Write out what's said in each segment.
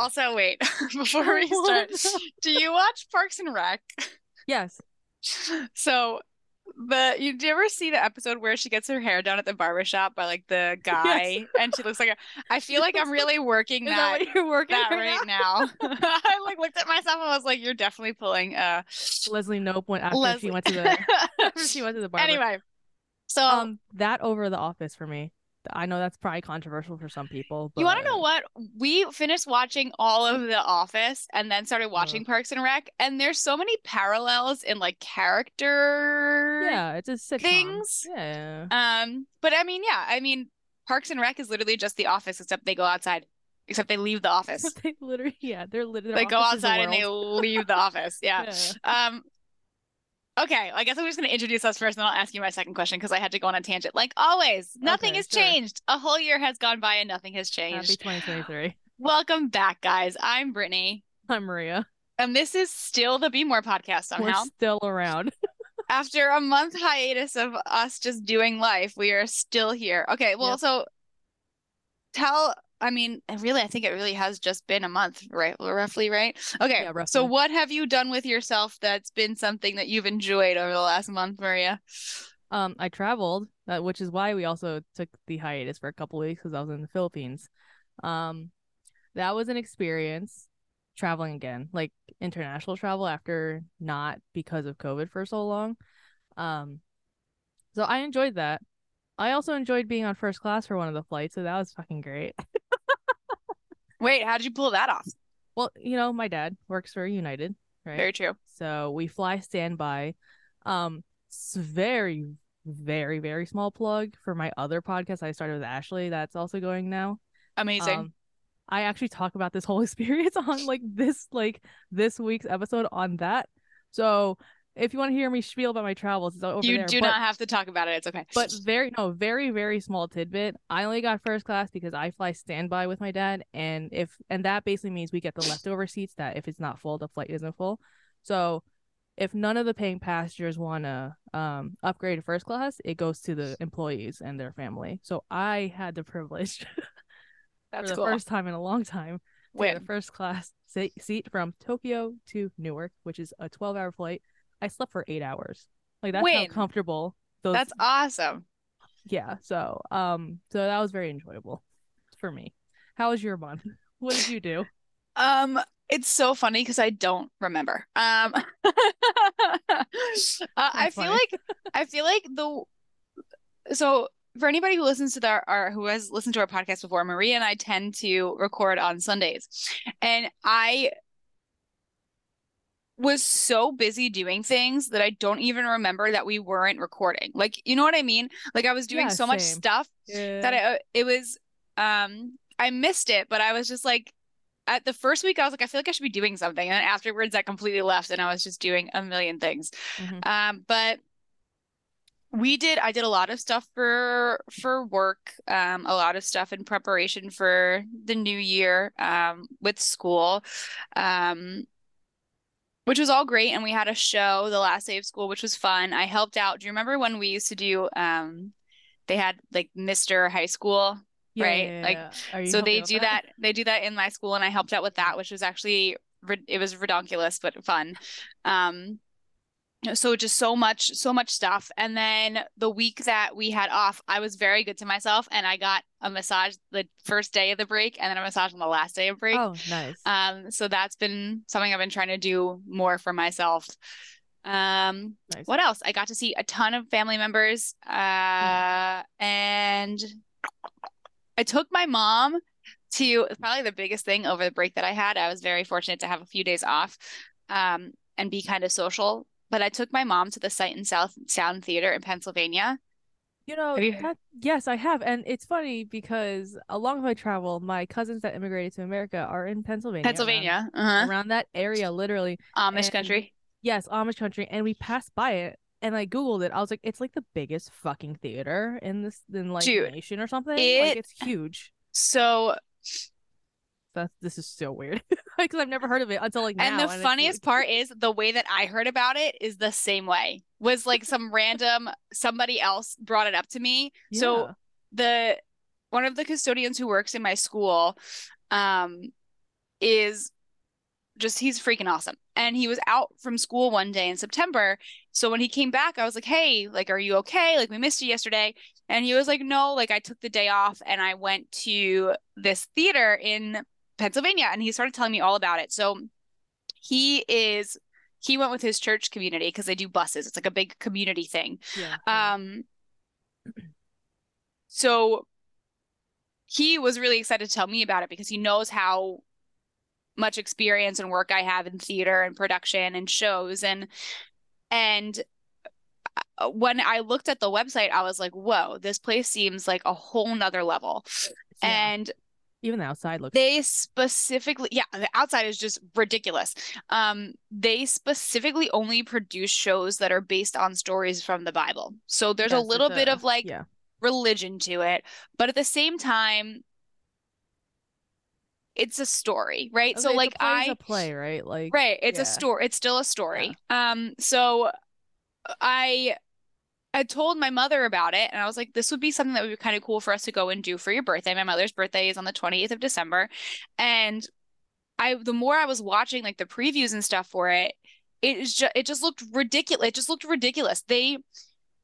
also wait before we start. Do you watch Parks and Rec? Yes. So the you ever see the episode where she gets her hair done at the barbershop by like the guy and she looks like a I feel like I'm really working Is that that you're working that right right now. I like looked at myself and was like, you're definitely pulling uh Leslie Knope went after Leslie. she went to the she went to the barber. anyway. So um, that over The Office for me. I know that's probably controversial for some people. You want to know what? We finished watching all of The Office and then started watching Parks and Rec, and there's so many parallels in like character. Yeah, it's a sitcom. things. Yeah. Um, but I mean, yeah, I mean, Parks and Rec is literally just The Office, except they go outside, except they leave the office. they literally, yeah, they're literally they go outside and they leave the office. Yeah. yeah. Um. Okay, I guess I'm just going to introduce us first, and I'll ask you my second question because I had to go on a tangent. Like always, nothing Okay, has sure. changed. A whole year has gone by and nothing has changed. Happy 2023. Welcome back, guys. I'm Brittany. I'm Maria. And this is still the Be More podcast somehow. We're still around. After a month hiatus of us just doing life, we are still here. Okay, well, Yep. so tell, I mean, really, I think it really has just been a month, right? Roughly, right? Okay, Yeah, roughly. so what have you done with yourself that's been something that you've enjoyed over the last month, Maria? Um, I traveled, uh, which is why we also took the hiatus for a couple weeks because I was in the Philippines. Um, that was an experience traveling again, like international travel after not because of COVID for so long. Um, so I enjoyed that. I also enjoyed being on first class for one of the flights, so that was fucking great. Wait, how did you pull that off? Well, you know, my dad works for United, right? Very true. So we fly standby. Um, it's very, very, very small plug for my other podcast I started with Ashley. That's also going now. Amazing. Um, I actually talk about this whole experience on like this, like this week's episode on that. So if you want to hear me spiel about my travels, it's over you there. do but, not have to talk about it. It's okay. but very no, very, very small tidbit. I only got first class because I fly standby with my dad, and if and that basically means we get the leftover seats. That if it's not full, the flight isn't full. So if none of the paying passengers want to um upgrade to first class, it goes to the employees and their family. So I had the privilege That's for the cool. first time in a long time get a first class se- seat from Tokyo to Newark, which is a 12 hour flight. I slept for eight hours. Like that's how Win. comfortable those That's awesome. yeah so um so that was very enjoyable for me how was your month what did you do Um, it's so funny because I don't remember. Um, uh, I feel funny. like I feel like the so for anybody who listens to our, our who has listened to our podcast before, Maria and I tend to record on Sundays, and I was so busy doing things that I don't even remember that we weren't recording. Like, you know what I mean? Like I was doing Yeah, so much same. stuff that I, it was um I missed it, but I was just like at the first week I was like I feel like I should be doing something, and then afterwards I completely left and I was just doing a million things. Mhm. Um, but we did I did a lot of stuff for for work, um, a lot of stuff in preparation for the new year, um, with school. Um, which was all great, and we had a show the last day of school, which was fun. I helped out. Do you remember when we used to do um they had like Mr. High School Yeah, right? yeah, Like, yeah. Are so they do with that. They do that in my school, and I helped out with that, which was actually it was redonkulous but fun. Um, so just so much, so much stuff. And then the week that we had off, I was very good to myself, and I got a massage the first day of the break, and then a massage on the last day of break. oh nice Um, so that's been something I've been trying to do more for myself. Um, nice what else? I got to see a ton of family members. Uh, and I took my mom to probably the biggest thing over the break that I had. I was very fortunate to have a few days off, um, and be kind of social. But I took my mom to the Sight and South Sound Theater in Pennsylvania. you know you- that, yes i have and it's funny because along my travel my cousins that immigrated to america are in pennsylvania around- Pennsylvania, uh-huh. around, that area literally Amish and- country. yes amish country and we passed by it and I googled it. I was like, it's like the biggest fucking theater in this in like Dude, nation or something. like it's huge. So That's this is so weird because I've never heard of it until like And now. the it's funniest like- part is the way that I heard about it is the same way. Was like some random somebody else brought it up to me. So the one of the custodians who works in my school, um, is just he's freaking awesome. And he was out from school one day in September. So when he came back, I was like, "Hey, like are you okay? Like we missed you yesterday." And he was like, "No, like I took the day off and I went to this theater in Pennsylvania." And he started telling me all about it. So he is he went with his church community because they do buses. It's like a big community thing. Yeah. Um so he was really excited to tell me about it because he knows how much experience and work I have in theater and production and shows and and uh, when I looked at the website, I was like, whoa, this place seems like a whole nother level. Yeah. And Even the outside looks. they specifically, yeah, the outside is just ridiculous. Um, they specifically only produce shows that are based on stories from the Bible. So there's a little it's bit of like yeah. religion to it, but at the same time, it's a story, right? Okay, So the like I a play, right? Like Right. It's yeah. a story. It's still a story. Um, so I I told my mother about it and I was like, this would be something that would be kind of cool for us to go and do for your birthday. My mother's birthday is on the 28th of December. And I the more I was watching like the previews and stuff for it, it is just it just looked ridiculous. It just looked ridiculous. They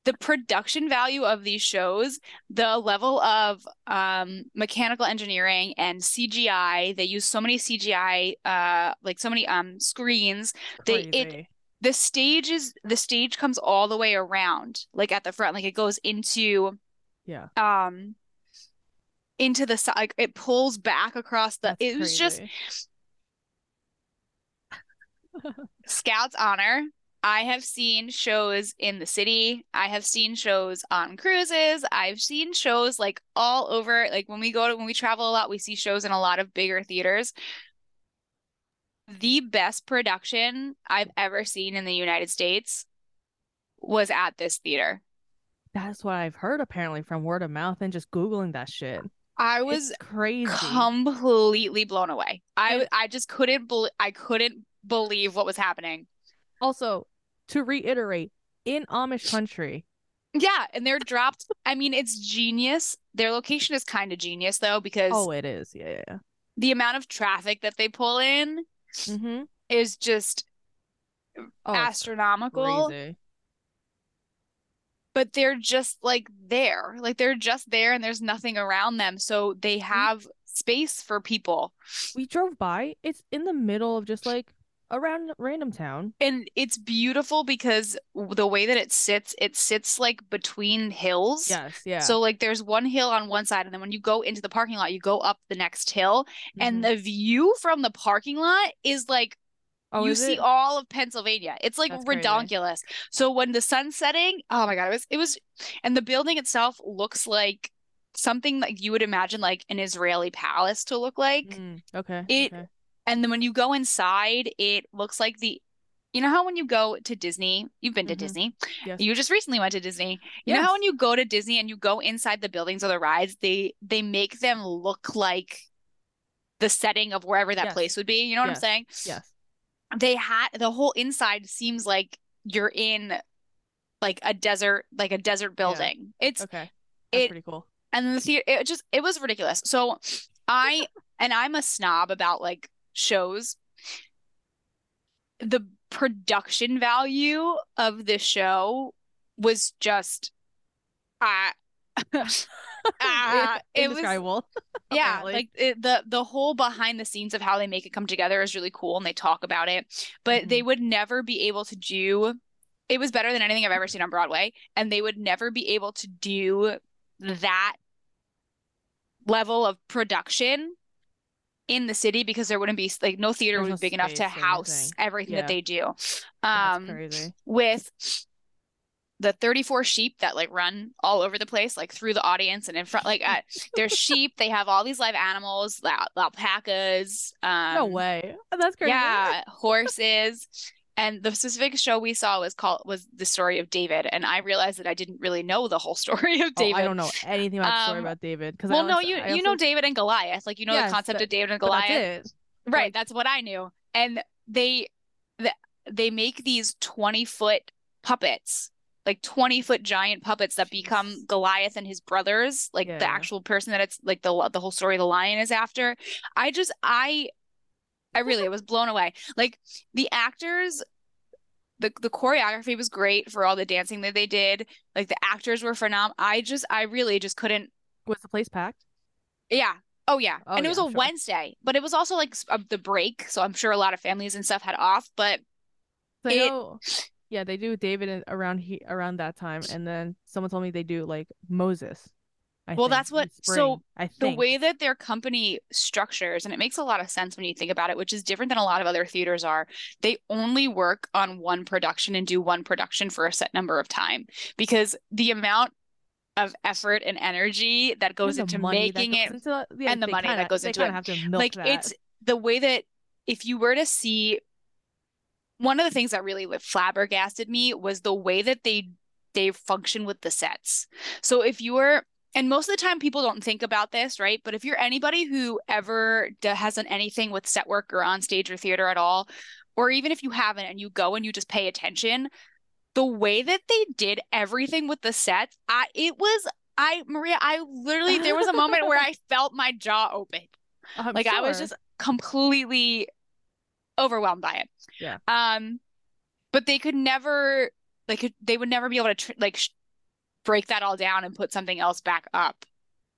the production value of these shows, the level of um, mechanical engineering and CGI, they use so many CGI, uh, like so many um screens. They it crazy. The stage is the stage comes all the way around, like at the front, like it goes into Yeah. um into the side, like it pulls back across the. That's It was just. Scout's honor. I have seen shows in the city. I have seen shows on cruises. I've seen shows like all over. Like when we go to when we travel a lot, we see shows in a lot of bigger theaters. The best production I've ever seen in the United States was at this theater. That's what I've heard apparently from word of mouth and just Googling that shit. I was It's crazy. completely blown away. I I just couldn't bel I couldn't believe what was happening. Also, to reiterate, in Amish country, Yeah, and they're dropped. I mean, it's genius. Their location is kind of genius though, because oh, it is. Yeah, yeah. the amount of traffic that they pull in. Mm-hmm. is just Oh, astronomical. But they're just like there. Like they're just there and there's nothing around them. So they have space for people. We drove by. It's in the middle of just like a ran- random town. And it's beautiful because the way that it sits, it sits like between hills. Yes, yeah. So like there's one hill on one side, and then when you go into the parking lot, you go up the next hill, and Mhm. the view from the parking lot is like oh, you see it? all of Pennsylvania. It's like That's crazy. So when the sun's setting, oh my God, it was it was and the building itself looks like something like you would imagine like an Israeli palace to look like. Mm, okay. It- okay. And then when you go inside, it looks like the you know how when you go to Disney, you've been to Mhm. Disney. Yes. You just recently went to Disney. You know how when you go to Disney and you go inside the buildings or the rides, they they make them look like the setting of wherever that Yes. place would be. You know what I'm saying? Yes. They had the whole inside seems like you're in like a desert, like a desert building. It's Okay. That's it pretty cool. and the theater it just it was ridiculous. So I and I'm a snob about like shows. The production value of the show was just uh uh, it was yeah like it, the the whole behind the scenes of how they make it come together is really cool and they talk about it but they would never be able to do it was better than anything I've ever seen on Broadway and they would never be able to do that level of production in the city because there wouldn't be like no theater There's would no be big enough to house anything. everything that they do um with the 34 sheep that like run all over the place like through the audience and in front like uh, there's sheep they have all these live animals al- alpacas um no way. That's crazy. yeah horses and the specific show we saw was called was the story of David and I realized that I didn't really know the whole story of David. Oh, I don't know anything about the story Um, about David because well I no also- you I you know David and Goliath like you know Yes, the concept but- of David and Goliath that's. Right, that's what I knew. And they th they make these 20 foot puppets, like 20 foot giant puppets that become Goliath and his brothers, like the Yeah. actual person that it's like the the whole story of the lion is after. I just I I really was blown away. Like the actors, the the choreography was great for all the dancing that they did. Like the actors were phenomenal. I just, I really just couldn't. Was the place packed? Yeah. Oh yeah. Oh, and it was yeah, a sure. Wednesday, but it was also like uh, the break, so I'm sure a lot of families and stuff had off. But So It- know, yeah, they do David around he around that time, and then someone told me they do like Moses. I Well, think, that's what- so spring, I the way that their company structures, and it makes a lot of sense when you think about it, which is different than a lot of other theaters are, they only work on one production and do one production for a set number of time because the amount of effort and energy that goes into making goes it into yeah, and the money that kinda- goes into it. have to milk like that. it's the way that if you were to see one of the things that really flabbergasted me was the way that they they function with the sets. So if you were and most of the time people don't think about this, right? But if you're anybody who ever d- has done anything with set work or on stage or theater at all, or even if you haven't and you go and you just pay attention, the way that they did everything with the sets, I it was I Maria, I literally there was a moment where I felt my jaw open. I'm Like I was just completely overwhelmed by it. Yeah. Um, but they could never, like they would never be able to tr like sh break that all down and put something else back up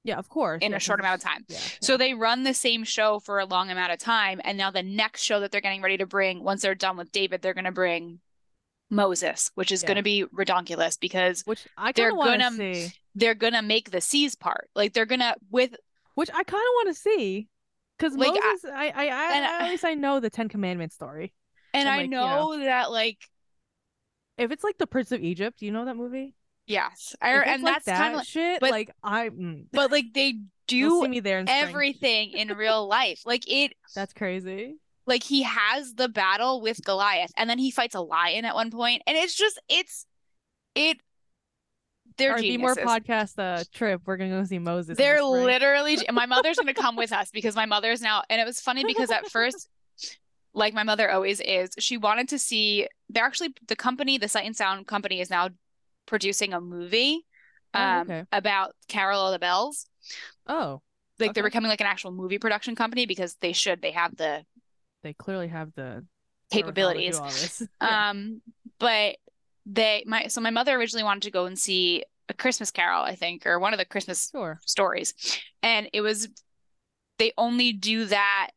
yeah, of course, in yeah, a short amount of time. Yeah, So they run the same show for a long amount of time, and now the next show that they're getting ready to bring, once they're done with David, they're going to bring Moses, which is Yeah. going to be redonkulous because which I they're want to they're going to make the seas part. Like they're going to with Which I kind of want to see, because Like, I- Moses, I, I, I, and at least I know the Ten Commandments story. and And, I like, you know know. that like If it's like the Prince of Egypt, you know that movie? Yes, I, and like that's that kind of shit. but- like I, mm, but like they do see me there in everything in real life. Like it That's crazy. like he has the battle with Goliath and then he fights a lion at one point and it's just it's it they're Our Be More podcast uh, trip. We're gonna go see Moses. They're literally my mother's going to come with us because my mother's now and it was funny because at first like my mother always is she wanted to see they're actually the company the Sight and Sound company is now producing a movie Oh, um okay. about Carol of the Bells Oh, like they're becoming like an actual movie production company because they should they have the they clearly have the wherewithal to do capabilities. Yeah. Um, but they my so my mother originally wanted to go and see a Christmas Carol, I think, or one of the Christmas sure. stories, and it was they only do that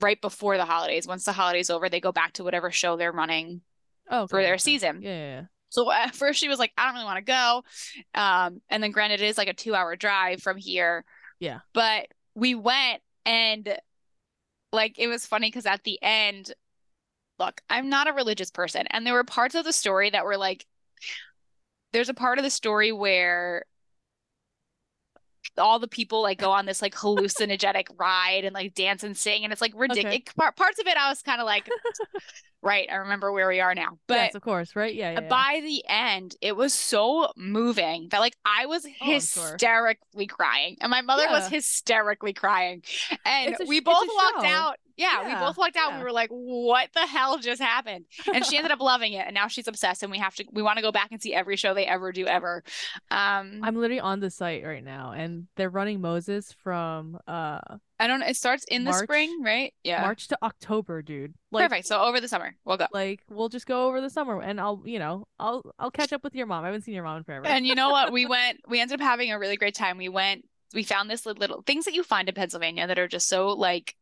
right before the holidays. Once the holidays over, they go back to whatever show they're running Oh, for their okay. season. Yeah, yeah, yeah. So at first she was like, I don't really want to go. Um, and then granted, it is like a two hour drive from here. Yeah. But we went and like it was funny because at the end, look, I'm not a religious person. And there were parts of the story that were like, there's a part of the story where all the people like go on this like hallucinogenic ride and like dance and sing and it's like ridiculous. Parts of it I was kind of like, right, I remember where we are now. But yes, of course, right? Yeah, yeah. yeah. by the end, it was so moving that like I was Oh, hysterically crying, and my mother was hysterically crying, and we sh- both walked show. out. Yeah, we both walked out. yeah. We were like, "What the hell just happened?" And she ended up loving it, and now she's obsessed, and we have to we want to go back and see every show they ever do ever. Um, I'm literally on the site right now, and they're running Moses from uh I don't know. It starts in the spring, right? Yeah, March to October, dude. Like, perfect. So over the summer, we'll go. Like we'll just go over the summer, and I'll, you know, I'll, I'll catch up with your mom. I haven't seen your mom in forever. And you know what? We went, we ended up having a really great time. We went, we found this little things that you find in Pennsylvania that are just so like,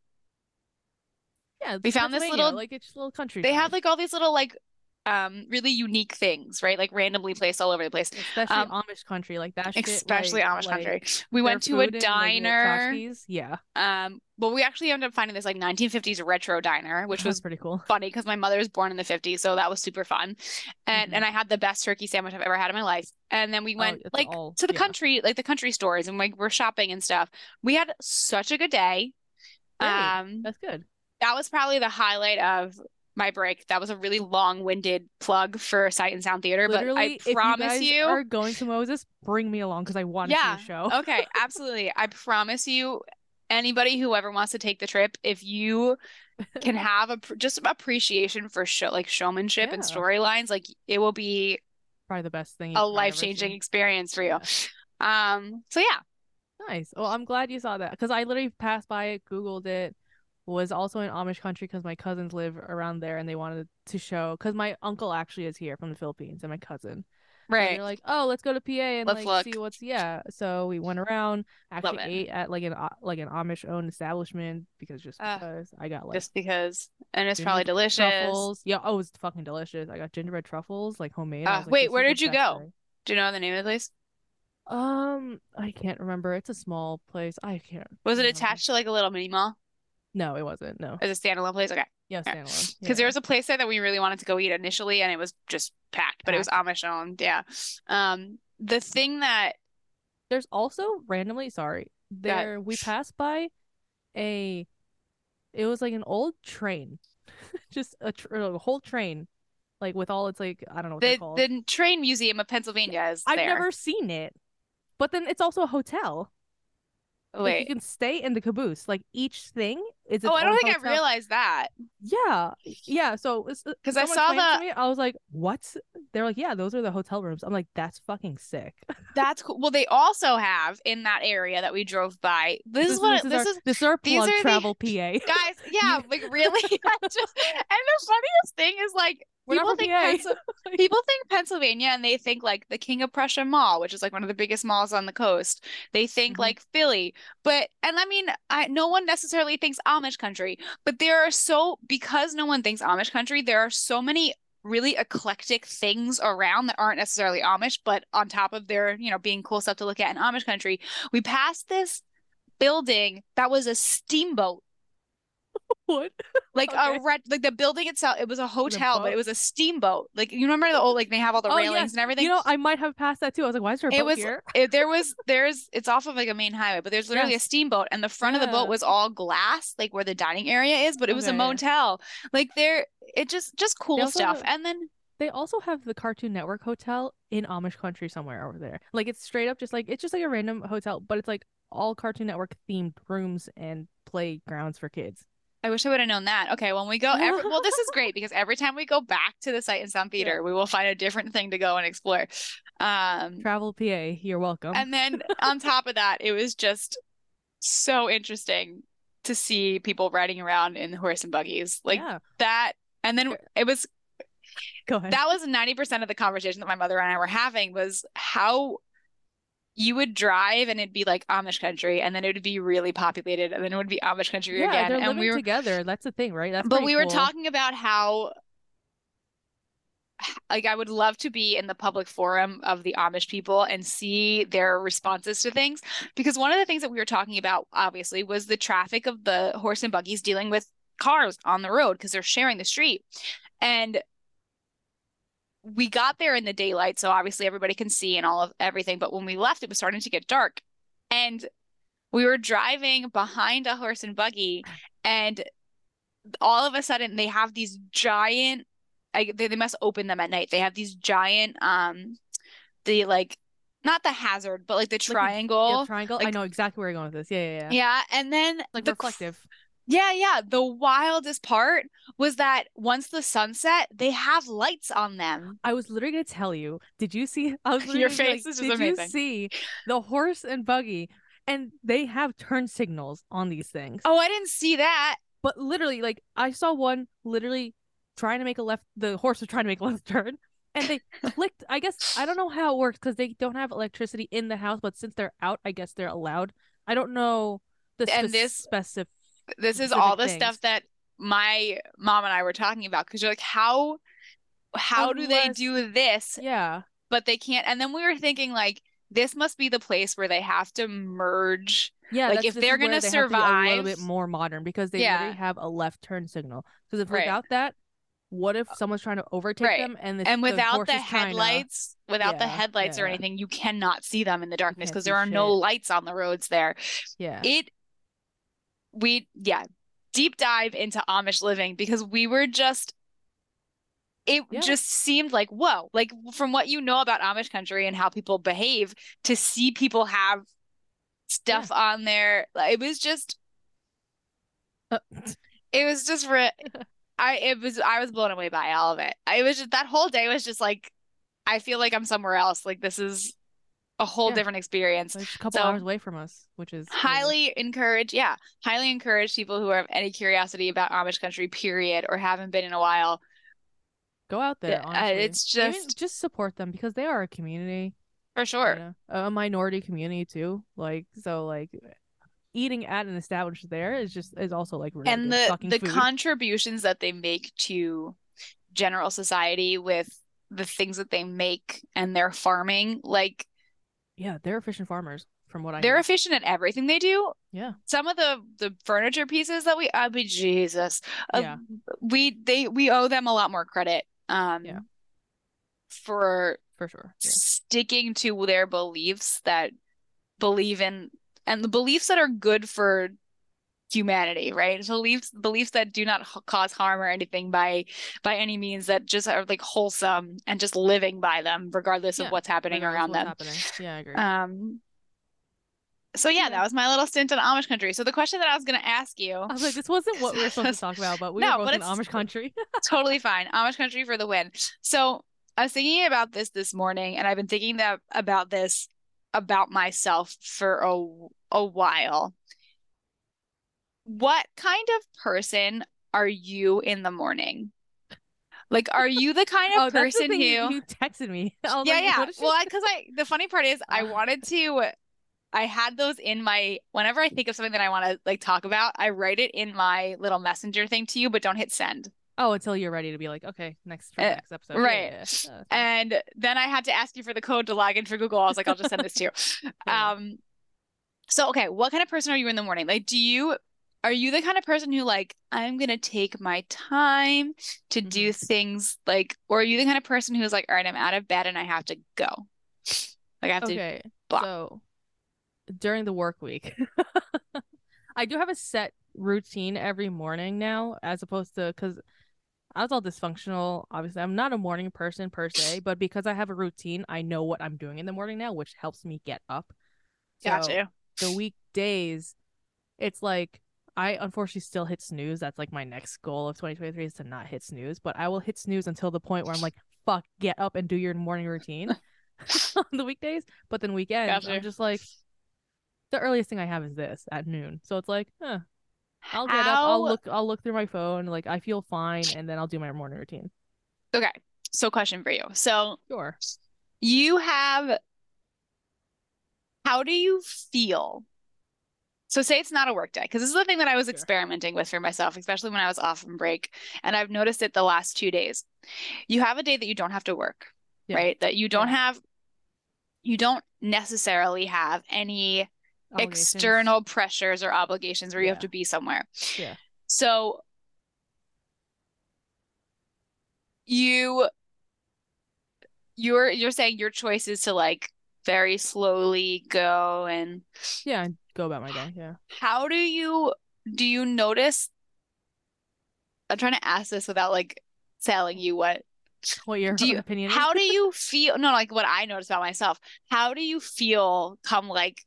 yeah, we found this little- like it's little country. they have like all these little like, um, really unique things, right? Like randomly placed all over the place. especially um, Amish country, like that. Shit, Especially like- Amish like, country. We went to a and, like, diner. yeah, Um, but we actually ended up finding this like 1950s retro diner, which that's was pretty cool. funny because my mother was born in the 50s, so that was super fun. And Mhm. and I had the best turkey sandwich I've ever had in my life. And then we Oh, went it's like all- to the yeah. country, like the country stores, and like we're shopping and stuff. We had such a good day. Great. Um, That's good. that was probably the highlight of my break. That was a really long-winded plug for Sight and Sound Theater, Literally, but I promise if you, guys you, are going to Moses, bring me along because I want to Yeah, see a show. okay, absolutely. I promise you, anybody who ever wants to take the trip, if you can have a just appreciation for show like showmanship and storylines, like it will be Probably the best thing. a life-changing experience for you. Um, so yeah, Nice. Well, I'm glad you saw that because I literally passed by it, Googled it, was also in Amish country because my cousins live around there and they wanted to show because my uncle actually is here from the Philippines and my cousin. And Right. they're like, oh, let's go to PA and Let's like look. see what's yeah. So we went around, actually ate at like an uh, like an Amish owned establishment because just Ah, because I got like Just because. And it's probably delicious. truffles. Yeah, oh, it was fucking delicious. I got gingerbread truffles like homemade. Uh, like, wait, where did you go? Do you know the name of the place? Um, I can't remember. It's a small place. I can't. Was it remember. attached to like a little mini mall? No, it wasn't. No. It a standalone place? Okay. Yeah, standalone. Because there Yeah. was a place there that we really wanted to go eat initially and it was just packed, but it was Amish owned. Yeah. Um, the thing that There's also randomly, sorry, there we passed by a. It was like an old train, just a, tr- a whole train, like with all its like I don't know what the the train museum of Pennsylvania is I've there. never seen it, but then it's also a hotel. Like, you can stay in the caboose. Like each thing is. Oh, I don't think I realized that. Yeah, yeah. So Because uh, I saw explained it to the me, I was like, "What?" They're like, "Yeah, those are the hotel rooms." I'm like, "That's fucking sick." that's cool. Well, they also have in that area that we drove by. This, is what this this is our, this is our these plug are the- travel PA. guys, yeah, like really. Just and the funniest thing is like We're people think Pensil- people think Pennsylvania and they think like the King of Prussia Mall, which is like one of the biggest malls on the coast. They think Mhm. like Philly, but and I mean, I no one necessarily thinks Amish country, but there are so because no one thinks Amish country, there are so many really eclectic things around that aren't necessarily Amish, but on top of their, you know, being cool stuff to look at in Amish country, we passed this building that was a steamboat what? like Okay. a red like the building itself it was a hotel but it was a steamboat like you remember the old like they have all the Oh, yeah. railings and everything You know, I might have passed that too. I was like, "Why is there a it boat was here?" it, there was there's it's off of like a main highway but there's literally a steamboat and the front of the boat was all glass like where the dining area is but it was a Okay, yeah. motel like there it just just cool also stuff and then They also have the Cartoon Network hotel in Amish country somewhere over there. Like it's straight up just like it's just like a random hotel, but it's like all Cartoon Network themed rooms and playgrounds for kids. I wish I would have known that. Okay, when we go, every, well, this is great because every time we go back to the Sight and Sound Theater, we will find a different thing to go and explore. Um, Travel PA, you're welcome. And then on top of that, it was just so interesting to see people riding around in horse and buggies like yeah, that. And then it was go ahead. that was 90% of the conversation that my mother and I were having was how you would drive and it'd be like Amish country and then it would be really populated and then it would be Amish country yeah, again. they're And living we were together. That's the thing, right? That's but we were talking about how like I would love to be in the public forum of the Amish people and see their responses to things because one of the things that we were talking about obviously was the traffic of the horse and buggies dealing with cars on the road because they're sharing the street and we got there in the daylight so obviously everybody can see and all of everything but when we left it was starting to get dark and we were driving behind a horse and buggy and all of a sudden they have these giant I, they, they must open them at night they have these giant um the like not the hazard but like the Like triangle Yeah, triangle. I know exactly where you're going with this. Yeah, yeah, yeah. yeah and then Like the reflective. Yeah yeah the wildest part was that once the sun set they have lights on them I was literally gonna tell you. Did you see? I was Your literally gonna be face is Did amazing." you see the horse and buggy? And they have turn signals on these things. oh i didn't see that But literally, like I saw one literally trying to make a left. The horse was trying to make a left turn, and they clicked. I guess I don't know how it works because they don't have electricity in the house. But since they're out, I guess they're allowed. I don't know the And spec- this- specific. This is all the things. stuff that my mom and i were talking about because you're like how how do they do this Yeah, but they can't. And then we were thinking like this must be the place where they have to merge. yeah. Like, if they're gonna they have to a little bit more modern because they Yeah. literally have a left turn signal. Because if Right. without that, what if someone's trying to overtake Right. them and the, And without the is trying to- headlights, without the Yeah, headlights or anything, you cannot see them in the darkness because there are no lights on the roads there. yeah, It we yeah, deep dive into Amish living because we were just it Yeah. just seemed like whoa, like from what you know about Amish country and how people behave to see people have stuff on there. It was just Uh, it was just re- I it was I was blown away by all of it. It was just that whole day was just like I feel like I'm somewhere else. Like this is a whole Yeah. different experience. It's a couple So- hours away from us, which is. Highly encourage, yeah, highly encourage people who have any curiosity about Amish country, period, or haven't been in a while. go out there. Uh, it's Even just- just support them because they are a community. For you sure. know, a minority community too. Like so, like eating at an establishment there is just is also like really and good the the food. contributions that they make to general society with the things that they make and their farming, like yeah, they're efficient farmers from what I they're hear. efficient at everything they do. Yeah. Some of the the furniture pieces that we, I mean, Jesus, Uh, Yeah. we they we owe them a lot more credit. Um, Yeah. for for sure. Yeah. sticking to their beliefs that believe in and the beliefs that are good for humanity, right? So beliefs beliefs that do not h- cause harm or anything by by any means that just are like wholesome and just living by them regardless Yeah, of what's happening around what's them. Happening. Yeah, I agree. Um so yeah, Yeah. that was my little stint in Amish country. So the question that I was going to ask you, I was like, this wasn't what we were supposed to talk about, but we No, were both in Amish country. totally fine. Amish country for the win. So I was thinking about this this morning, and I've been thinking that about this about myself for a a while. What kind of person are you in the morning? Like, are you the kind oh, of the person who? you, you texted me. Yeah, like, yeah. Well, because I, the funny part is, I wanted to. I had those in my. Whenever I think of something that I want to like talk about, I write it in my little messenger thing to you, but don't hit send. oh, until you're ready to be like, okay, next for Uh, next episode. Right. yeah, yeah. Fine. And then I had to ask you for the code to log in for Google. I was like, I'll just send this to you. Yeah. Um, so okay, what kind of person are you in the morning? Like, do you are you the kind of person who like I'm gonna take my time to do Mm-hmm. things like, or are you the kind of person who's like, all right, I'm out of bed and I have to go, like I have to. Okay, so during the work week, I do have a set routine every morning now, as opposed to because I was all dysfunctional. Obviously, I'm not a morning person per se, but because I have a routine, I know what I'm doing in the morning now, which helps me get up. So you. the weekdays, it's like I unfortunately still hit snooze. That's like my next goal of 2023 is to not hit snooze, but I will hit snooze until the point where I'm like, fuck, get up and do your morning routine on the weekdays. But then weekends, Gotcha. I'm just like, the earliest thing I have is this at noon. So it's like, huh, I'll get up, I'll look, I'll look through my phone, like I feel fine, and then I'll do my morning routine. Okay, so question for you. So Sure. you have. How do you feel? So say it's not a work day, because this is the thing that I was Sure. experimenting with for myself, especially when I was off on break, and I've noticed it the last two days. You have a day that you don't have to work, Yeah. right? That you don't Yeah. have, you don't necessarily have any external pressures or obligations where you have to be somewhere. Yeah. So you you're you're saying your choice is to like very slowly go and Yeah, go about my day. Yeah. how do you do you notice I'm trying to ask this without like telling you what What your Do you- opinion is? how do you feel no like what I notice about myself how do you feel come like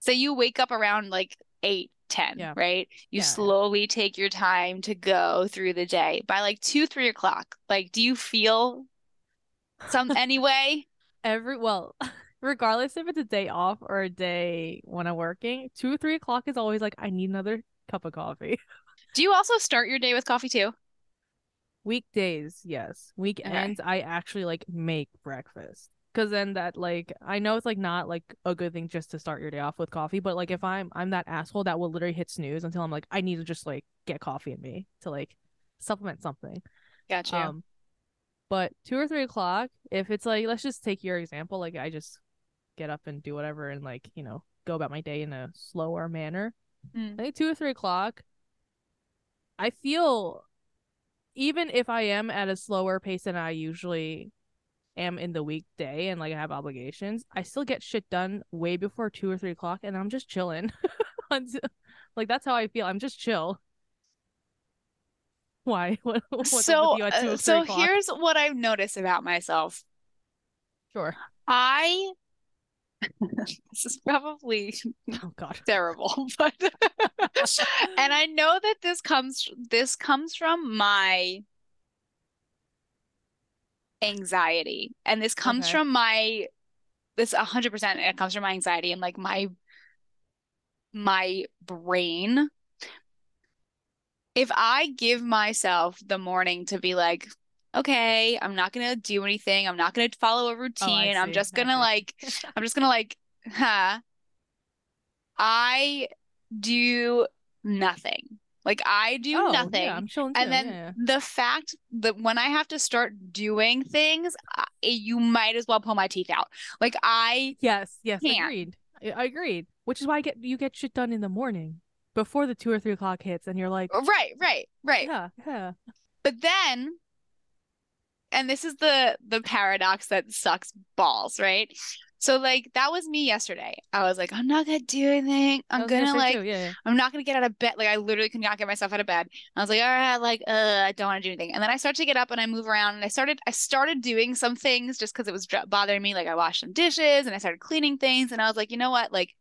say you wake up around like eight ten Yeah. right you Yeah, slowly take your time to go through the day by like two three o'clock like do you feel some anyway every well regardless if it's a day off or a day when i'm working two or three o'clock is always like i need another cup of coffee. Do you also start your day with coffee too? Weekdays yes. Weekends i actually like make breakfast. Because then that like i know it's like not like a good thing just to start your day off with coffee but like if i'm i'm that asshole that will literally hit snooze until i'm like i need to just like get coffee in me to like supplement something. Gotcha. Um, but two or three o'clock, if it's like, let's just take your example. Like, I just get up and do whatever and, like, you know, go about my day in a slower manner. Mm. I think two or three o'clock, I feel, even if I am at a slower pace than I usually am in the weekday and, like, I have obligations, I still get shit done way before two or three o'clock and I'm just chilling. Like, that's how I feel. I'm just chill. Why? What, so with you at two uh, so here's what I've noticed about myself Sure. I this is probably Oh God. terrible, but and I know that this comes this comes from my anxiety and this comes Okay. from my this 100% it comes from my anxiety and like my my brain if I give myself the morning to be like, okay, I'm not gonna do anything, I'm not gonna follow a Oh, routine, I'm just gonna like, I'm just gonna like, huh, I do nothing. Like I do Oh, yeah, nothing. I'm chilling too. And then yeah, yeah. the fact that when I have to start doing things, I, you might as well pull my teeth out. Like I Yes, yes, can't. agreed. I I agreed. Which is why I get you get shit done in the morning before the two or three o'clock hits, and you're like, Right, right, right. yeah, yeah. But then, and this is the the paradox that sucks balls, right? So like that was me yesterday. I was like, I'm not gonna do anything. I'm gonna gonna like yeah, yeah. I'm not gonna get out of bed. Like I literally could not get myself out of bed. I was like, all right, like, uh, I don't want to do anything. And then I started to get up and I move around and I started, I started doing some things just because it was bothering me. Like I washed some dishes and I started cleaning things. And I was like, you know what? Like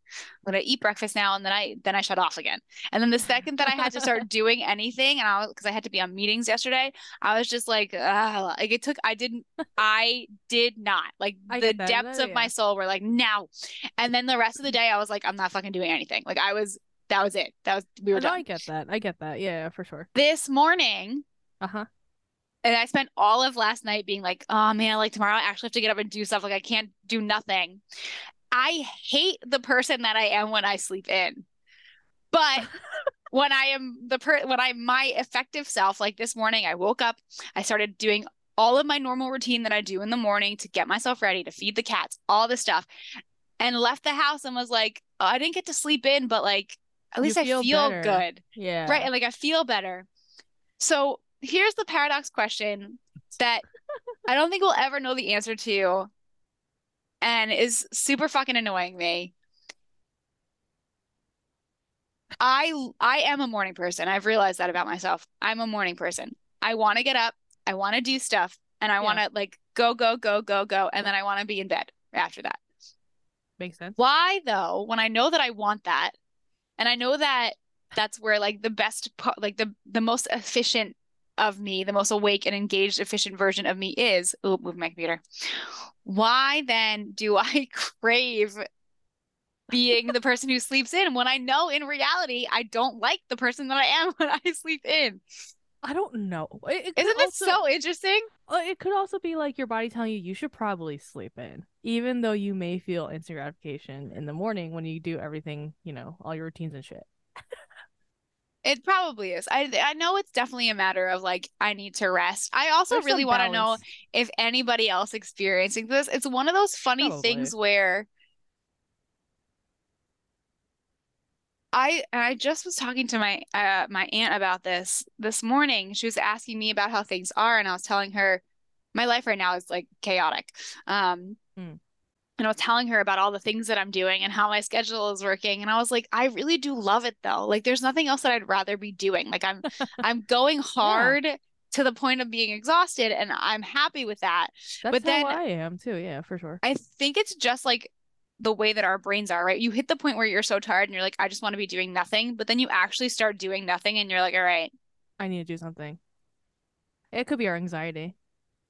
I'm gonna eat breakfast now. And then I, then I shut off again. And then the second that I had to start doing anything, and I because I had to be on meetings yesterday, I was just like, ah, like it took, I didn't, I did not. Like I the that. depths Uh, of my soul were like, now. And then the rest of the day, I was like, I'm not fucking doing anything. Like I was, that was it. That was, we were Oh, no, done I get that. I get that. Yeah, for sure. this morning Uh huh. and I spent all of last night being like, oh man, like tomorrow I actually have to get up and do stuff. Like I can't do nothing. I hate the person that I am when I sleep in. But when I am the per when I'm my effective self, like this morning, I woke up, I started doing all of my normal routine that I do in the morning to get myself ready to feed the cats, all this stuff, and left the house and was like, oh, I didn't get to sleep in, but like at least I feel feel better. good. Yeah. Right. And like I feel better. So here's the paradox question that I don't think we'll ever know the answer to and is super fucking annoying me. I I am a morning person. I've realized that about myself. I'm a morning person. I want to get up, I want to do stuff, and I Yeah. want to like go, go, go, go, go, and then I want to be in bed after that. Makes sense. Why though, when I know that I want that, and I know that that's where like the best pa- like the the most efficient of me, the most awake and engaged efficient version of me is, oh, move my computer. Why then do I crave being the person who sleeps in when I know in reality I don't like the person that I am when I sleep in? I don't know. It, it could Isn't this so interesting? uh, It could also be like your body telling you you should probably sleep in, even though you may feel instant gratification in the morning when you do everything, you know, all your routines and shit. It probably is. I I know it's definitely a matter of like I need to rest. I also There's really want to know if anybody else experiencing this. It's one of those funny Probably. things where I and I just was talking to my uh my aunt about this this morning. She was asking me about how things are, and I was telling her my life right now is like chaotic. Um, Hmm. And I was telling her about all the things that I'm doing and how my schedule is working, and I was like, I really do love it though. Like, there's nothing else that I'd rather be doing. Like, I'm I'm going hard to the point of being exhausted, and I'm happy with that. That's but then- how I am too. Yeah, for sure. I think it's just like the way that our brains are, right? You hit the point where you're so tired and you're like, I just want to be doing nothing. But then you actually start doing nothing and you're like, all right, I need to do something. It could be our anxiety.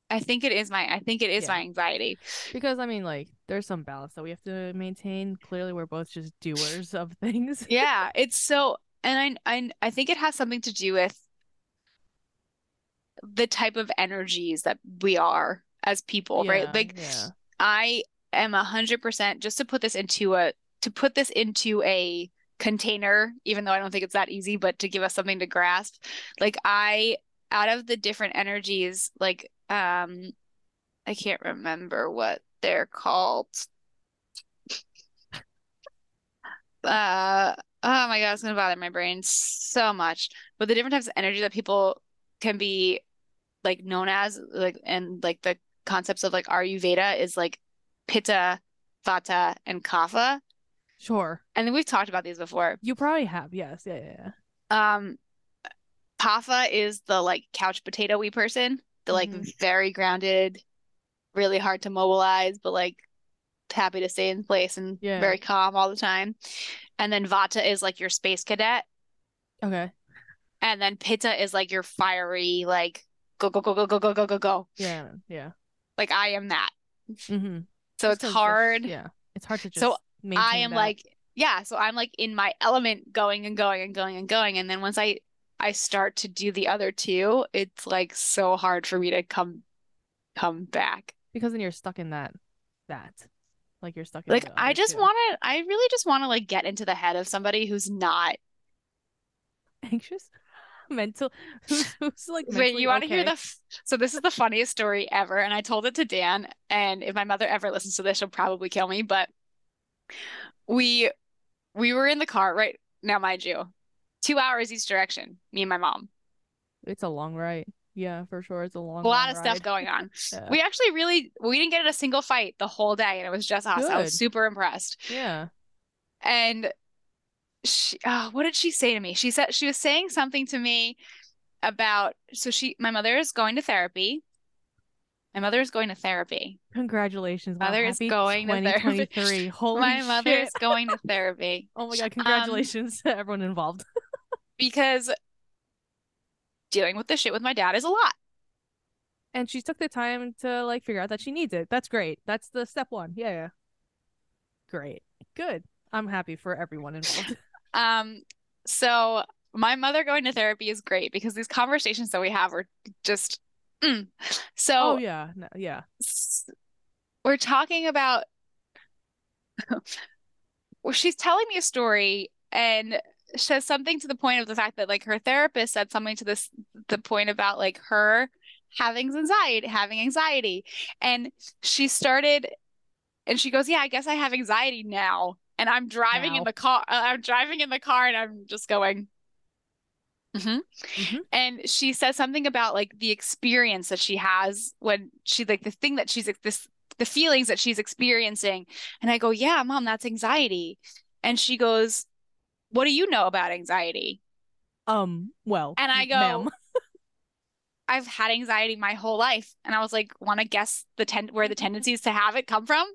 I think it is my I think it is Yeah. my anxiety. Because I mean, like, there's some balance that we have to maintain. Clearly, we're both just doers of things. Yeah, it's so and I I I think it has something to do with the type of energies that we are as people, right? Like yeah. I am a hundred percent just to put this into a to put this into a container, even though I don't think it's that easy, but to give us something to grasp. Like I out of the different energies, like um I can't remember what they're called. Uh oh my God, it's gonna bother my brain so much. But the different types of energy that people can be like known as like and like the concepts of like Ayurveda is like Pitta, Vata, and Kapha. Sure. And we've talked about these before. You probably have. Yes. Yeah, yeah, yeah. Um, Kapha is the like couch potato-y person, the like Mhm. very grounded, really hard to mobilize, but like happy to stay in place and Yeah. very calm all the time. And then Vata is like your space cadet, Okay. and then Pitta is like your fiery, like go go go go go go go go go. Yeah. Yeah. Like I am that. hmm So it's, it's hard. yeah, it's hard to just. So I am that. like, yeah, so I'm like in my element going and going and going and going. And then once I I start to do the other two, it's like so hard for me to come come back. because then you're stuck in that that like you're stuck in Like I just want to I really just want to like get into the head of somebody who's not anxious? Mental who's, who's like Wait, you want to hear the f so this is the funniest story ever, and I told it to Dan, and if my mother ever listens to this, she'll probably kill me, but we we were in the car right now, mind you, two hours each direction, me and my mom. it's a long ride yeah for sure it's a long A lot long of stuff going on. yeah. We actually really we didn't get in a single fight the whole day, and it was just us. I was super impressed. yeah And she, oh, what did she say to me? She said she was saying something to me about so she my mother is going to therapy. My mother is going to therapy. congratulations. Mother is going to therapy. 2023 holy My mother is going to therapy oh my god Um, congratulations to everyone involved because dealing with this shit with my dad is a lot. and she took the time to like figure out that she needs it. That's great. That's the step one. Yeah yeah. Great. Good. I'm happy for everyone involved. Um, so my mother going to therapy is great because these conversations that we have are just mm. So oh yeah. No, yeah. We're talking about well, she's telling me a story and says something to the point of the fact that like her therapist said something to this the point about like her having anxiety having anxiety. And she started and she goes yeah I guess I have anxiety now and I'm driving in the car uh, I'm driving in the car and I'm just going. Hmm Mhm. and she says something about like the experience that she has when she like the thing that she's this the feelings that she's experiencing. And I go yeah mom that's anxiety. And she goes what do you know about anxiety um well and I go I've had anxiety my whole life and I was like want to guess the ten where the tendencies to have it come from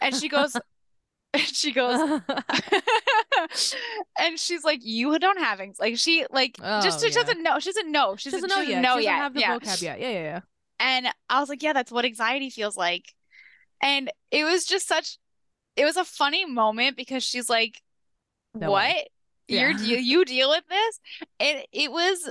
and she goes and she goes and she's like you don't have anxiety like she like just Oh, she yeah. doesn't know she doesn't know she She doesn't, know she yet. know she doesn't yet have the yeah vocab yet. Yeah, yeah, yeah. And I was like, yeah, that's what anxiety feels like. And it was just such, it was a funny moment because she's like, No what? Yeah. you, you deal with this? And it was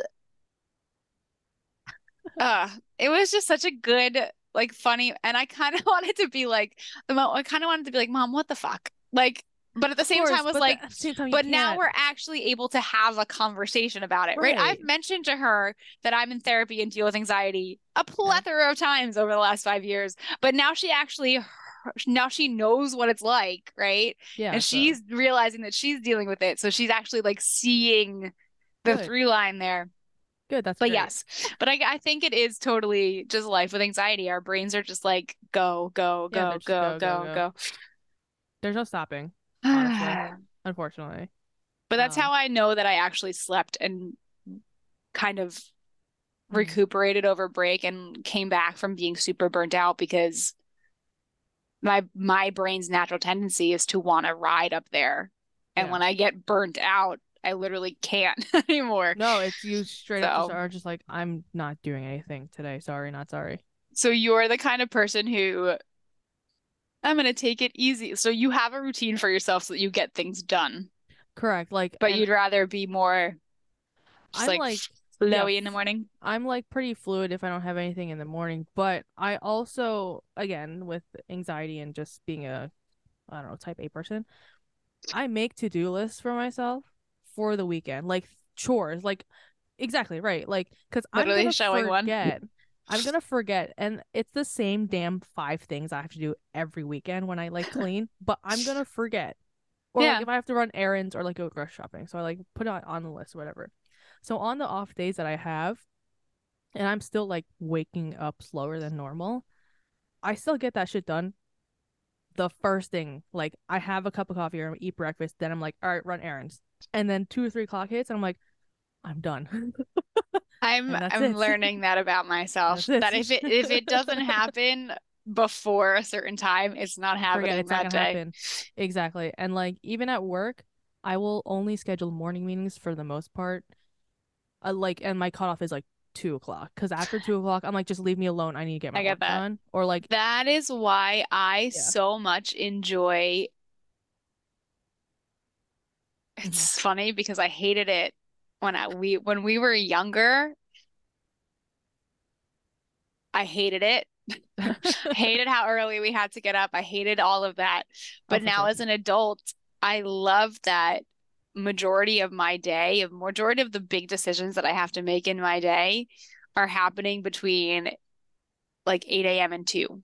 uh it was just such a good, like funny, and I kind of wanted to be like the mo I kind of wanted to be like, Mom, what the fuck? Like, but at the same course, time was but like, the but now can't. we're actually able to have a conversation about it, right? Right. I've mentioned to her that I'm in therapy and deal with anxiety a plethora of times over the last five years, but now she actually now she knows what it's like, right? yeah, and so- she's realizing that she's dealing with it, so she's actually like seeing the Good. through line there. good. That's But great. yes, but I I think it is totally just life with anxiety. Our brains are just like go go go they're go go, go go, go. there's no stopping. honestly. Unfortunately, But that's Um, how I know that I actually slept and kind of Mhm. recuperated over break and came back from being super burnt out because my my brain's natural tendency is to want to ride up there. And Yeah. when I get burnt out, I literally can't anymore. no, it's you straight up just are just like I'm not doing anything today. Sorry, not sorry. So you're the kind of person who I'm gonna take it easy. So you have a routine for yourself so that you get things done, Correct. Like, but you'd rather be more just I'm like, like flowy yeah, in the morning. I'm like pretty fluid if I don't have anything in the morning, but I also, again, with anxiety and just being a, I don't know, type A person, I make to-do lists for myself for the weekend, like chores, like exactly right, like because I'm Literally gonna showing one. forget. I'm gonna forget, and it's the same damn five things I have to do every weekend when I like clean, but I'm gonna forget. Or Yeah. like if I have to run errands or like go grocery shopping, so I like put it on the list or whatever. So on the off days that I have, and I'm still like waking up slower than normal, I still get that shit done. The first thing, like I have a cup of coffee or I eat breakfast, then I'm like, all right, run errands. And then two or three o'clock hits, and I'm like, I'm done. I'm I'm it. learning that about myself. That if it if it doesn't happen before a certain time, it's not happening Forget it's that day. happen. Exactly. And like even at work, I will only schedule morning meetings for the most part. Uh, like and my cutoff is like two o'clock because after two o'clock, I'm like, just leave me alone. I need to get my I get work that. done. Or like, That is why I Yeah. so much enjoy. Mm-hmm. It's funny because I hated it when I we when we were younger. I hated it. hated how early we had to get up. I hated all of that. But for now sure. as an adult, I love that majority of my day, of majority of the big decisions that I have to make in my day are happening between like 8 a.m. and 2.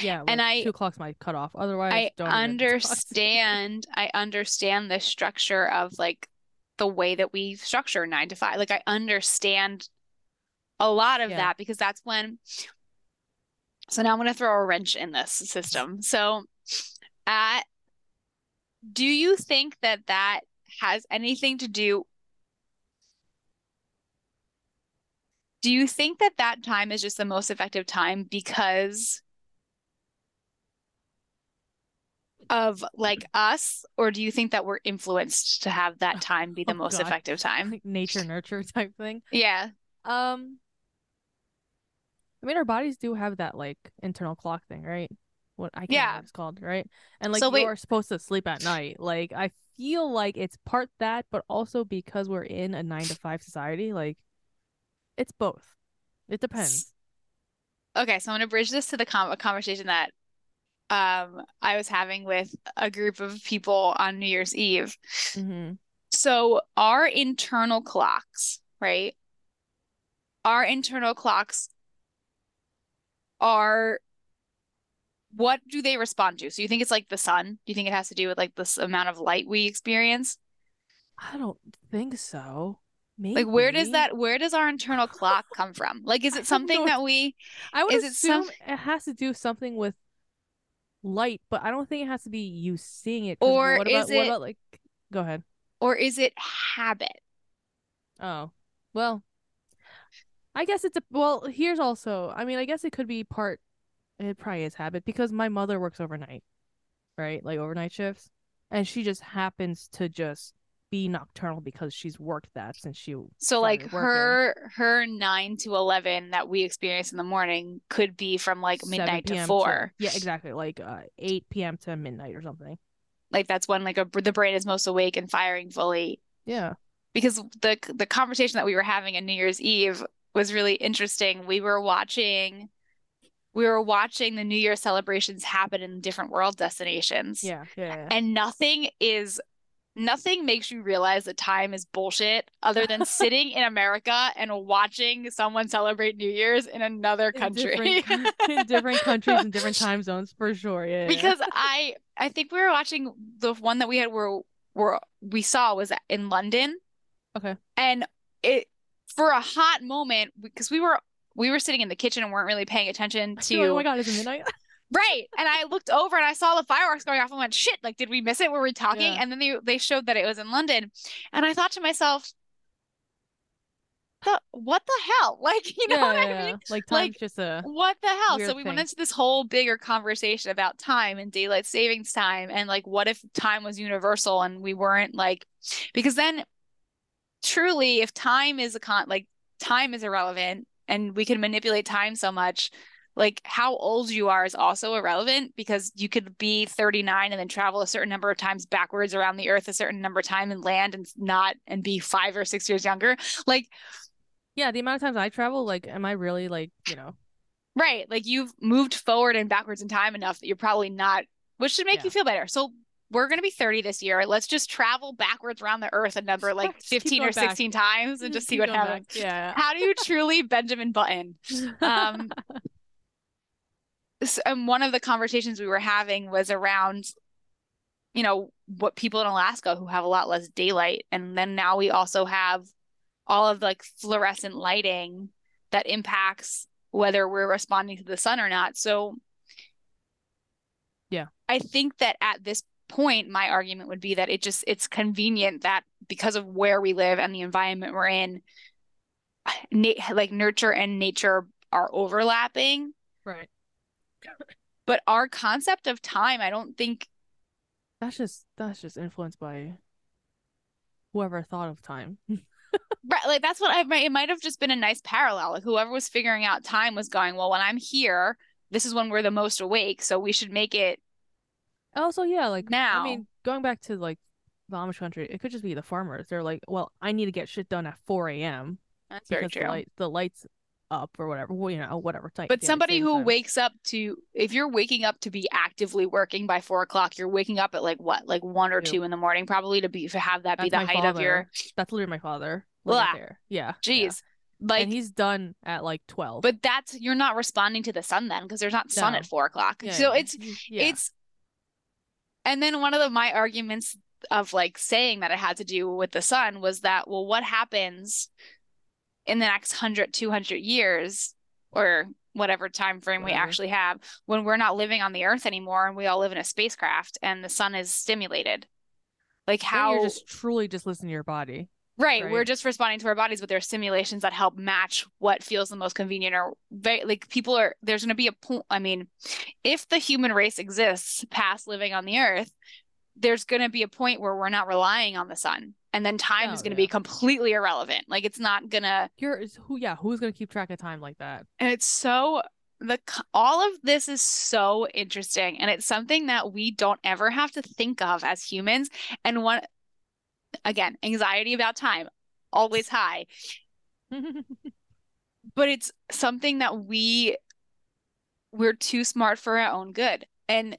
yeah, and I- two o'clock's my cutoff. Otherwise, I don't even talk to me. understand, I understand the structure of like the way that we structure nine to five. Like I understand a lot of Yeah. that because that's when. So now I'm going to throw a wrench in this system. So, at do you think that that has anything to do? Do you think that that time is just the most effective time because of like us, or do you think that we're influenced to have that time be the Oh, most God. effective time? like nature nurture type thing. Yeah. Um, I mean, our bodies do have that like internal clock thing, right? What I can't remember Yeah. what it's called, right? And like So wait- you're supposed to sleep at night. Like I feel like it's part that, but also because we're in a nine to five society, like it's both. It depends. Okay, so I'm going to bridge this to the com a conversation that um I was having with a group of people on New Year's Eve. Mm-hmm. So our internal clocks, right? Our internal clocks are what do they respond to? So you think it's like the sun? Do you think it has to do with like this amount of light we experience? I don't think so. Maybe. Like where does that where does our internal clock come from? Like is it something that we I would is it some- assume it has to do something with light, but I don't think it has to be you seeing it. Or what about is what about like? Go ahead. or is it habit? Oh, well, I guess it's a well. Here's also, I mean, I guess it could be part. It probably is habit because my mother works overnight, right? Like overnight shifts, and she just happens to just be nocturnal because she's worked that since she. So like working. her her 9 to 11 that we experience in the morning could be from like midnight to PM 4. yeah, exactly. Like uh, eight p.m. to midnight or something. Like that's when like a, the brain is most awake and firing fully. Yeah. Because the the conversation that we were having on New Year's Eve was really interesting. We were watching we were watching the New Year celebrations happen in different world destinations. Yeah. Yeah. yeah. And nothing is nothing makes you realize that time is bullshit other than sitting in America and watching someone celebrate New Year's in another In country. different, in different countries and different time zones for sure. Yeah. yeah. Because I I think we were watching the one that we had where where we saw was in London. Okay. And it for a hot moment because we were we were sitting in the kitchen and weren't really paying attention like, to oh my god, it's midnight. Right. And I looked over and I saw the fireworks going off and went, shit, like, did we miss it? Were we talking? Yeah. And then they, they showed that it was in London. And I thought to myself, the, what the hell? Like, you know yeah, what yeah, I yeah. mean? Like Like, time's just a What the hell? So we went into this whole bigger conversation about time and daylight savings time and like, what if time was universal and we weren't like, because then truly, if time is a con, like, time is irrelevant and we can manipulate time so much like how old you are is also irrelevant because you could be 39 and then travel a certain number of times backwards around the earth a certain number of time and land and not and be five or six years younger like yeah. The amount of times I travel, like, am I really like you know? right like you've moved forward and backwards in time enough that you're probably not which should make Yeah. you feel better so we're going to be 30 this year let's just travel backwards around the earth a number like 15 or going back. 16 times and just see what happens back. Yeah. how do you truly benjamin button um s- and one of the conversations we were having was around you know what people in Alaska who have a lot less daylight and then now we also have all of like fluorescent lighting that impacts whether we're responding to the sun or not so Yeah. I think that at this point my argument would be that it just it's convenient that because of where we live and the environment we're in na- like nurture and nature are overlapping right. but our concept of time i don't think That's just that's just influenced by whoever thought of time. right, like that's what I might it might have just been a nice parallel. Like whoever was figuring out time was going, well, when I'm here, this is when we're the most awake, so we should make it Also, yeah, like now. I mean, going back to like the Amish country, it could just be the farmers. They're like, well, I need to get shit done at 4 a.m. That's very because true. the light the lights up or whatever. Well, you know, whatever type. But yeah, somebody who time. wakes up to, if you're waking up to be actively working by four o'clock, you're waking up at like what, like one or Two. two in the morning, probably to be to have that be the height of your. father. That's literally my father. Right there. Yeah. yeah. Geez, like, and he's done at like 12. but that's you're not responding to the sun then because there's not sun No. at four o'clock. yeah, so yeah. it's yeah. it's, and then one of the my arguments of like saying that it had to do with the sun was that well, what happens in the next 100 200 years or whatever time frame we actually have when we're not living on the earth anymore and we all live in a spacecraft and the sun is stimulated like Then how you're just truly just listening to your body. Right, right? we're just responding to our bodies but there are simulations that help match what feels the most convenient or very like people are there's going to be a point i mean if the human race exists past living on the earth there's going to be a point where we're not relying on the sun and then time is Oh, going to yeah. be completely irrelevant like it's not going to You're who? Yeah, who's gonna keep track of time like that? and it's so the all of this is so interesting and it's something that we don't ever have to think of as humans and one again anxiety about time always high but it's something that we we're too smart for our own good and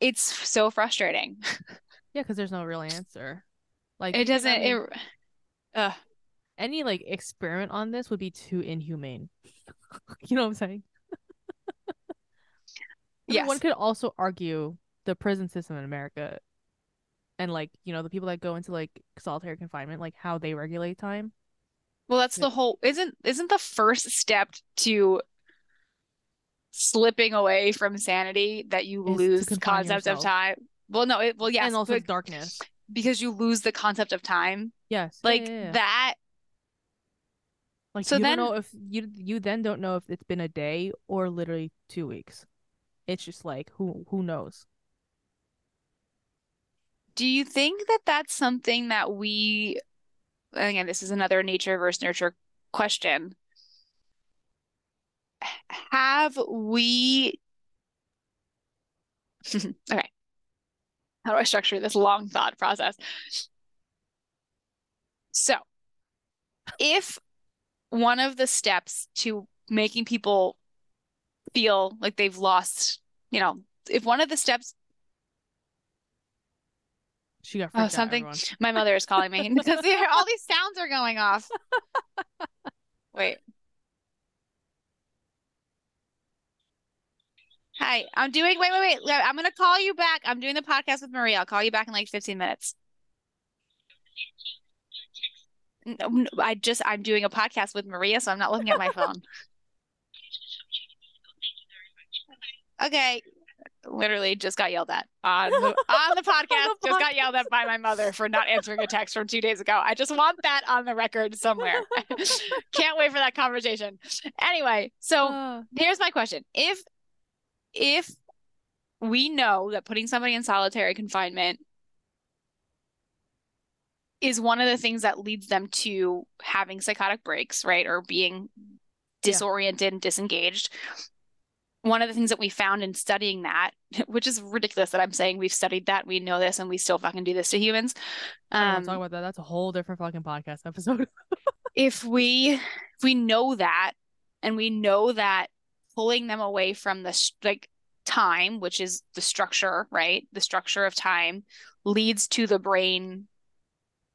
it's so frustrating yeah, because there's no real answer. Like it doesn't mean, it uh, any like experiment on this would be too inhumane. you know what I'm saying? I yes one could also argue the prison system in America and like, you know, the people that go into like solitary confinement, like how they regulate time. well that's the whole isn't isn't the first step to slipping away from sanity that you Is lose concept of time well no it well yes and also but- darkness. because you lose the concept of time Yes. yeah, like yeah, yeah. that Like So you then- don't know if you you then don't know if it's been a day or literally two weeks. It's just like who who knows? Do you think that that's something that we, again, this is another nature versus nurture question. Have we, okay, how do I structure this long thought process? So, if one of the steps to making people feel like they've lost, you know, if one of the steps She got Oh, freaked out, something- My mother is calling me because all these sounds are going off. Wait. Hi, I'm doing, wait, wait, wait. I'm going to call you back. I'm doing the podcast with Maria. I'll call you back in like 15 minutes. No, no, I just, I'm doing a podcast with Maria, so I'm not looking at my phone. Okay. Literally just got yelled at on the, on the podcast. the Just got yelled at by my mother for not answering a text from two days ago. I just want that on the record somewhere. Can't wait for that conversation. Anyway, so Uh, here's my question. If if we know that putting somebody in solitary confinement is one of the things that leads them to having psychotic breaks, right? Or being disoriented and disengaged. One of the things that we found in studying that, which is ridiculous that I'm saying we've studied that, we know this, and we still fucking do this to humans. I don't want Um, talk about that. That's a whole different fucking podcast episode. if we if we know that and we know that pulling them away from the like time which is the structure right the structure of time leads to the brain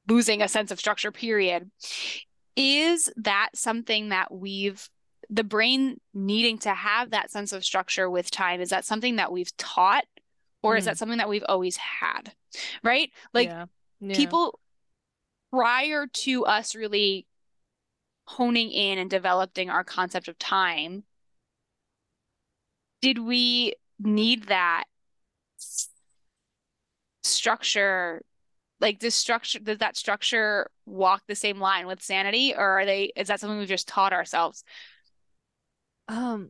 losing a sense of structure period is that something that we've the brain needing to have that sense of structure with time is that something that we've taught or is Mm. that something that we've always had right like yeah. Yeah. people prior to us really honing in and developing our concept of time, did we need that structure? Like this structure, does that structure walk the same line with sanity, or are they, is that something we've just taught ourselves? Um,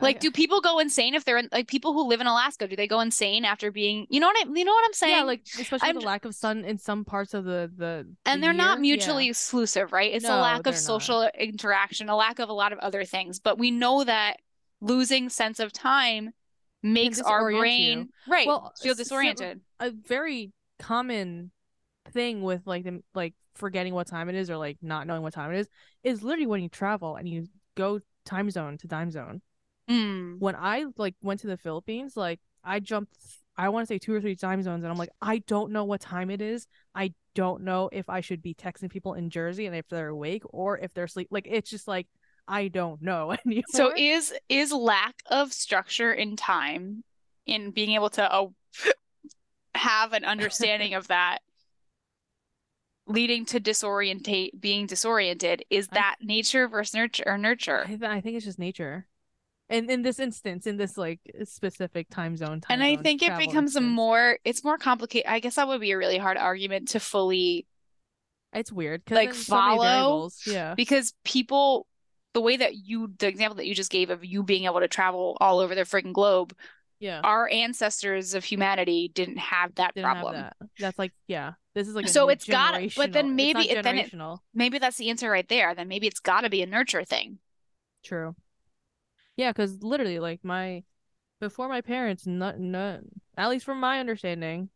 Like, I- do people go insane if they're in, like people who live in Alaska? Do they go insane after being, you know what I, you know what I'm saying? yeah, like especially I'm the lack of sun in some parts of the the and the they're not year, yeah. mutually exclusive, right? It's a lack of not. social interaction, a lack of a lot of other things. But we know that losing sense of time makes our disorient you. brain right Well, feel s- so- disoriented. a very common thing with like them like forgetting what time it is or like not knowing what time it is is literally when you travel and you go time zone to time zone. Mm. When I like went to the Philippines, like I jumped I want to say two or three time zones and I'm like I don't know what time it is. I don't know if I should be texting people in Jersey and if they're awake or if they're asleep. Like it's just like I don't know anymore. So is is lack of structure in time in being able to uh, have an understanding of that leading to disorientate being disoriented is I- that nature versus nurture or nurture I, th- I think it's just nature. And in this instance, in this like specific time zone, time and i zone think it becomes a instance. more it's more complicated i guess that would be a really hard argument to fully It's weird like, follow, Yeah, because people the way that you the example that you just gave of you being able to travel all over the freaking globe yeah. our ancestors of humanity didn't have that Didn't problem have that. That's like yeah. This is like a So it's gotta- but then maybe it- then it- maybe that's the answer right there then maybe it's got to be a nurture thing True. Yeah, because literally, like my before my parents, not not at least from my understanding,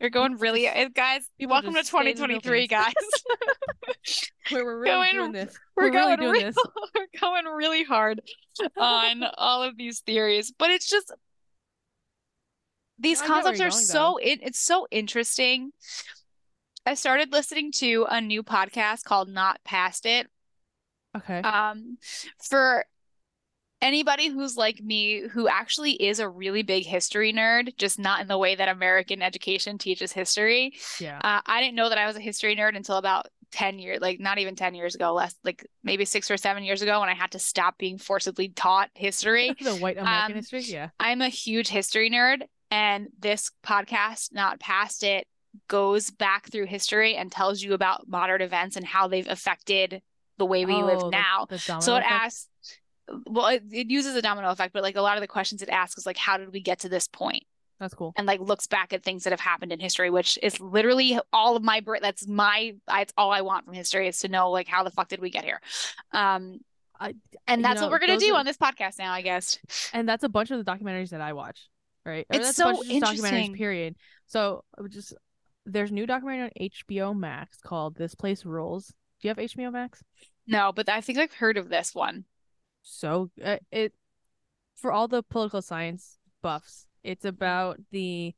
You're going really, eh, guys. people Welcome to just stay in the 2023, guys. where we're really Going- doing this. We're, We're, really going doing real, this. we're going really hard on all of these theories, but it's just these I concepts are going, so it, it's so interesting. I started listening to a new podcast called Not Past It. Okay. Um, for anybody who's like me, who actually is a really big history nerd, just not in the way that American education teaches history. yeah. Uh, I didn't know that I was a history nerd until about 10 years, like not even 10 years ago, less like maybe six or seven years ago when I had to stop being forcibly taught history. the white American um, history. Yeah. I'm a huge history nerd, and this podcast, Not Past It, goes back through history and tells you about modern events and how they've affected the way we Oh, live now. the So it effect. asks, well, it, it uses a domino effect, but like a lot of the questions it asks is like, how did we get to this point? That's cool. and like looks back at things that have happened in history, which is literally all of my brain. That's my. It's all I want from history is to know like how the fuck did we get here, um, I- and that's know, what we're gonna do are- on this podcast now, I guess. and that's a bunch of the documentaries that I watch, right? Or It's so a bunch of just interesting. period. So just there's a new documentary on HBO Max called "This Place Rules." Do you have HBO Max? No, but I think I've heard of this one. So uh, it for all the political science buffs, it's about the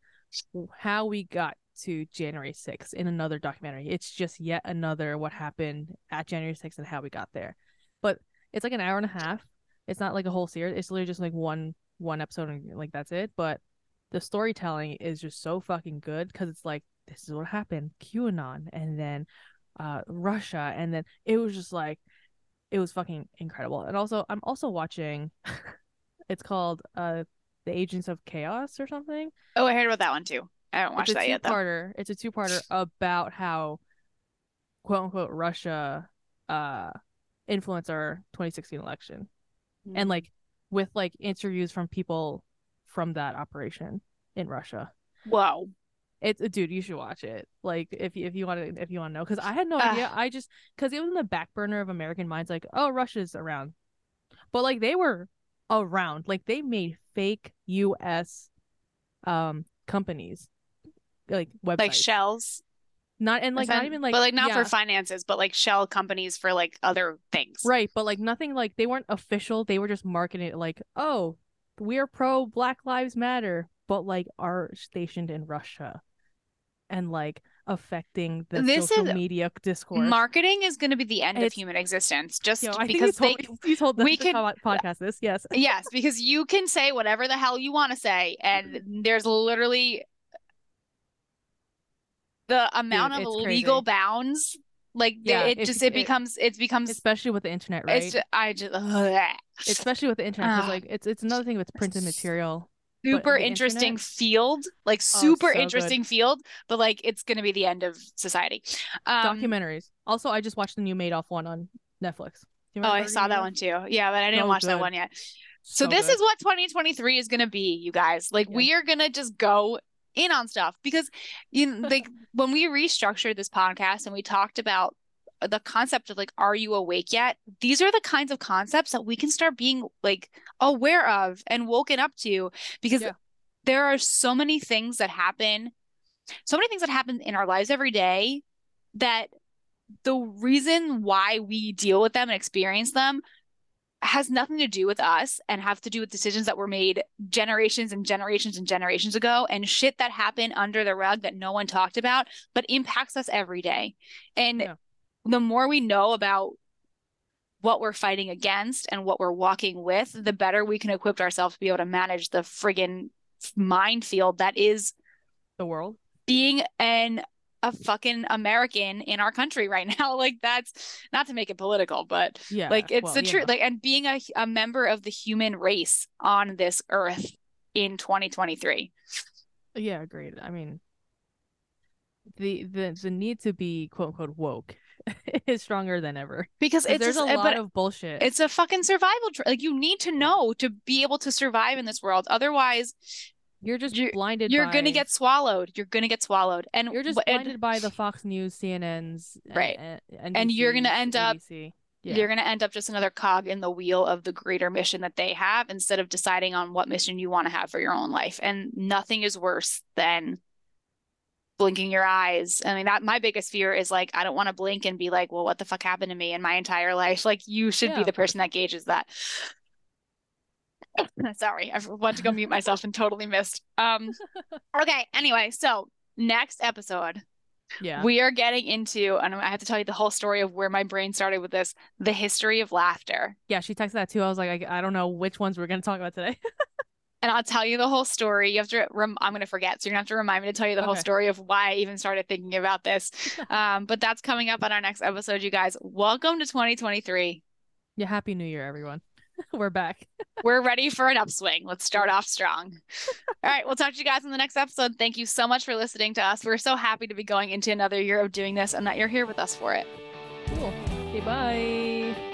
how we got to January 6th in another documentary. It's just yet another what happened at January 6th and how we got there. But it's like an hour and a half. It's not like a whole series. It's literally just like one one episode and like that's it. But the storytelling is just so fucking good because it's like this is what happened, QAnon, and then uh Russia, and then it was just like it was fucking incredible. And also I'm also watching it's called uh The Agents of Chaos or something. Oh, I heard about that one too. I haven't watched It's a that yet though. two-parter. It's a two-parter about how quote unquote Russia uh influenced our 2016 election. Mm. And like with like interviews from people from that operation in Russia. Wow. It's a dude, you should watch it. Like if you if you want to if you want to know, because I had no Ugh. idea. I just because it was in the back burner of American minds, like oh Russia's around, but like they were around. Like they made fake U.S. um companies, like websites, like shells, not and like not even like but like not yeah, for finances, but like shell companies for like other things. right, but like nothing like they weren't official. They were just marketing it like oh we're pro Black Lives Matter, but like are stationed in Russia, and like affecting the This social is- media discourse. Marketing is going to be the end of human existence, just Yo, because they you told, you told we can- podcast this. Yes. yes, because you can say whatever the hell you want to say, and mm-hmm. there's literally the amount of legal crazy. bounds. Like Yeah, it if- just it it- becomes it becomes Especially with the internet, right? it's just, I just ugh. Especially with the internet, because Ah. like it's it's another thing with printed material. super interesting internet- field, like Oh, super so good. interesting field, but like it's gonna be the end of society. Um, Documentaries. Also, I just watched the new Madoff one on Netflix. Oh, I saw that one too. Yeah, but I didn't So watch that one yet. So, this good. is what 2023 is going to be, you guys. Like Yeah. we are going to just go in on stuff because you know, like when we restructured this podcast and we talked about the concept of like are you awake yet? These are the kinds of concepts that we can start being like aware of and woken up to because Yeah. there are so many things that happen so many things that happen in our lives every day that the reason why we deal with them and experience them has nothing to do with us and have to do with decisions that were made generations and generations and generations ago and shit that happened under the rug that no one talked about but impacts us every day. And Yeah. the more we know about what we're fighting against and what we're walking with, the better we can equip ourselves to be able to manage the friggin' minefield that is the world. being an a fucking American in our country right now. Like that's not to make it political, but Yeah. like it's well, the truth. Like and being a a member of the human race on this earth in 2023. Yeah, agreed. I mean, the the the need to be quote unquote woke is stronger than ever. because it's there's a just- lot of bullshit. it's a fucking survival tr- like you need to know to be able to survive in this world. Otherwise, you're just you're- blinded. you're by, to get swallowed. You're to get swallowed. And You're just wh- and blinded by the Fox News, CNNs, Right. and, And you're gonna end up- Yeah. you're going to end up just another cog in the wheel of the greater mission that they have instead of deciding on what mission you want to have for your own life. And nothing is worse than blinking your eyes. I mean, that my biggest fear is like, I don't want to blink and be like, well, what the fuck happened to me in my entire life? Like, you should Yeah, be the person that gauges that. Sorry, I went to go mute myself and totally missed. Um, okay, anyway, so next episode, yeah. we are getting into, and I have to tell you the whole story of where my brain started with this, the history of laughter. yeah, she texted that too. I was like, I, I don't know which ones we're gonna talk about today. And I'll tell you the whole story. You have to, rem- I'm going to forget. So you're going to have to remind me to tell you the whole story of why I even started thinking about this. Um, but that's coming up on our next episode, you guys. Welcome to 2023. yeah, happy New Year, everyone. we're back. We're ready for an upswing. Let's start off strong. All right. We'll talk to you guys in the next episode. Thank you so much for listening to us. We're so happy to be going into another year of doing this and that you're here with us for it. Cool. Okay, bye.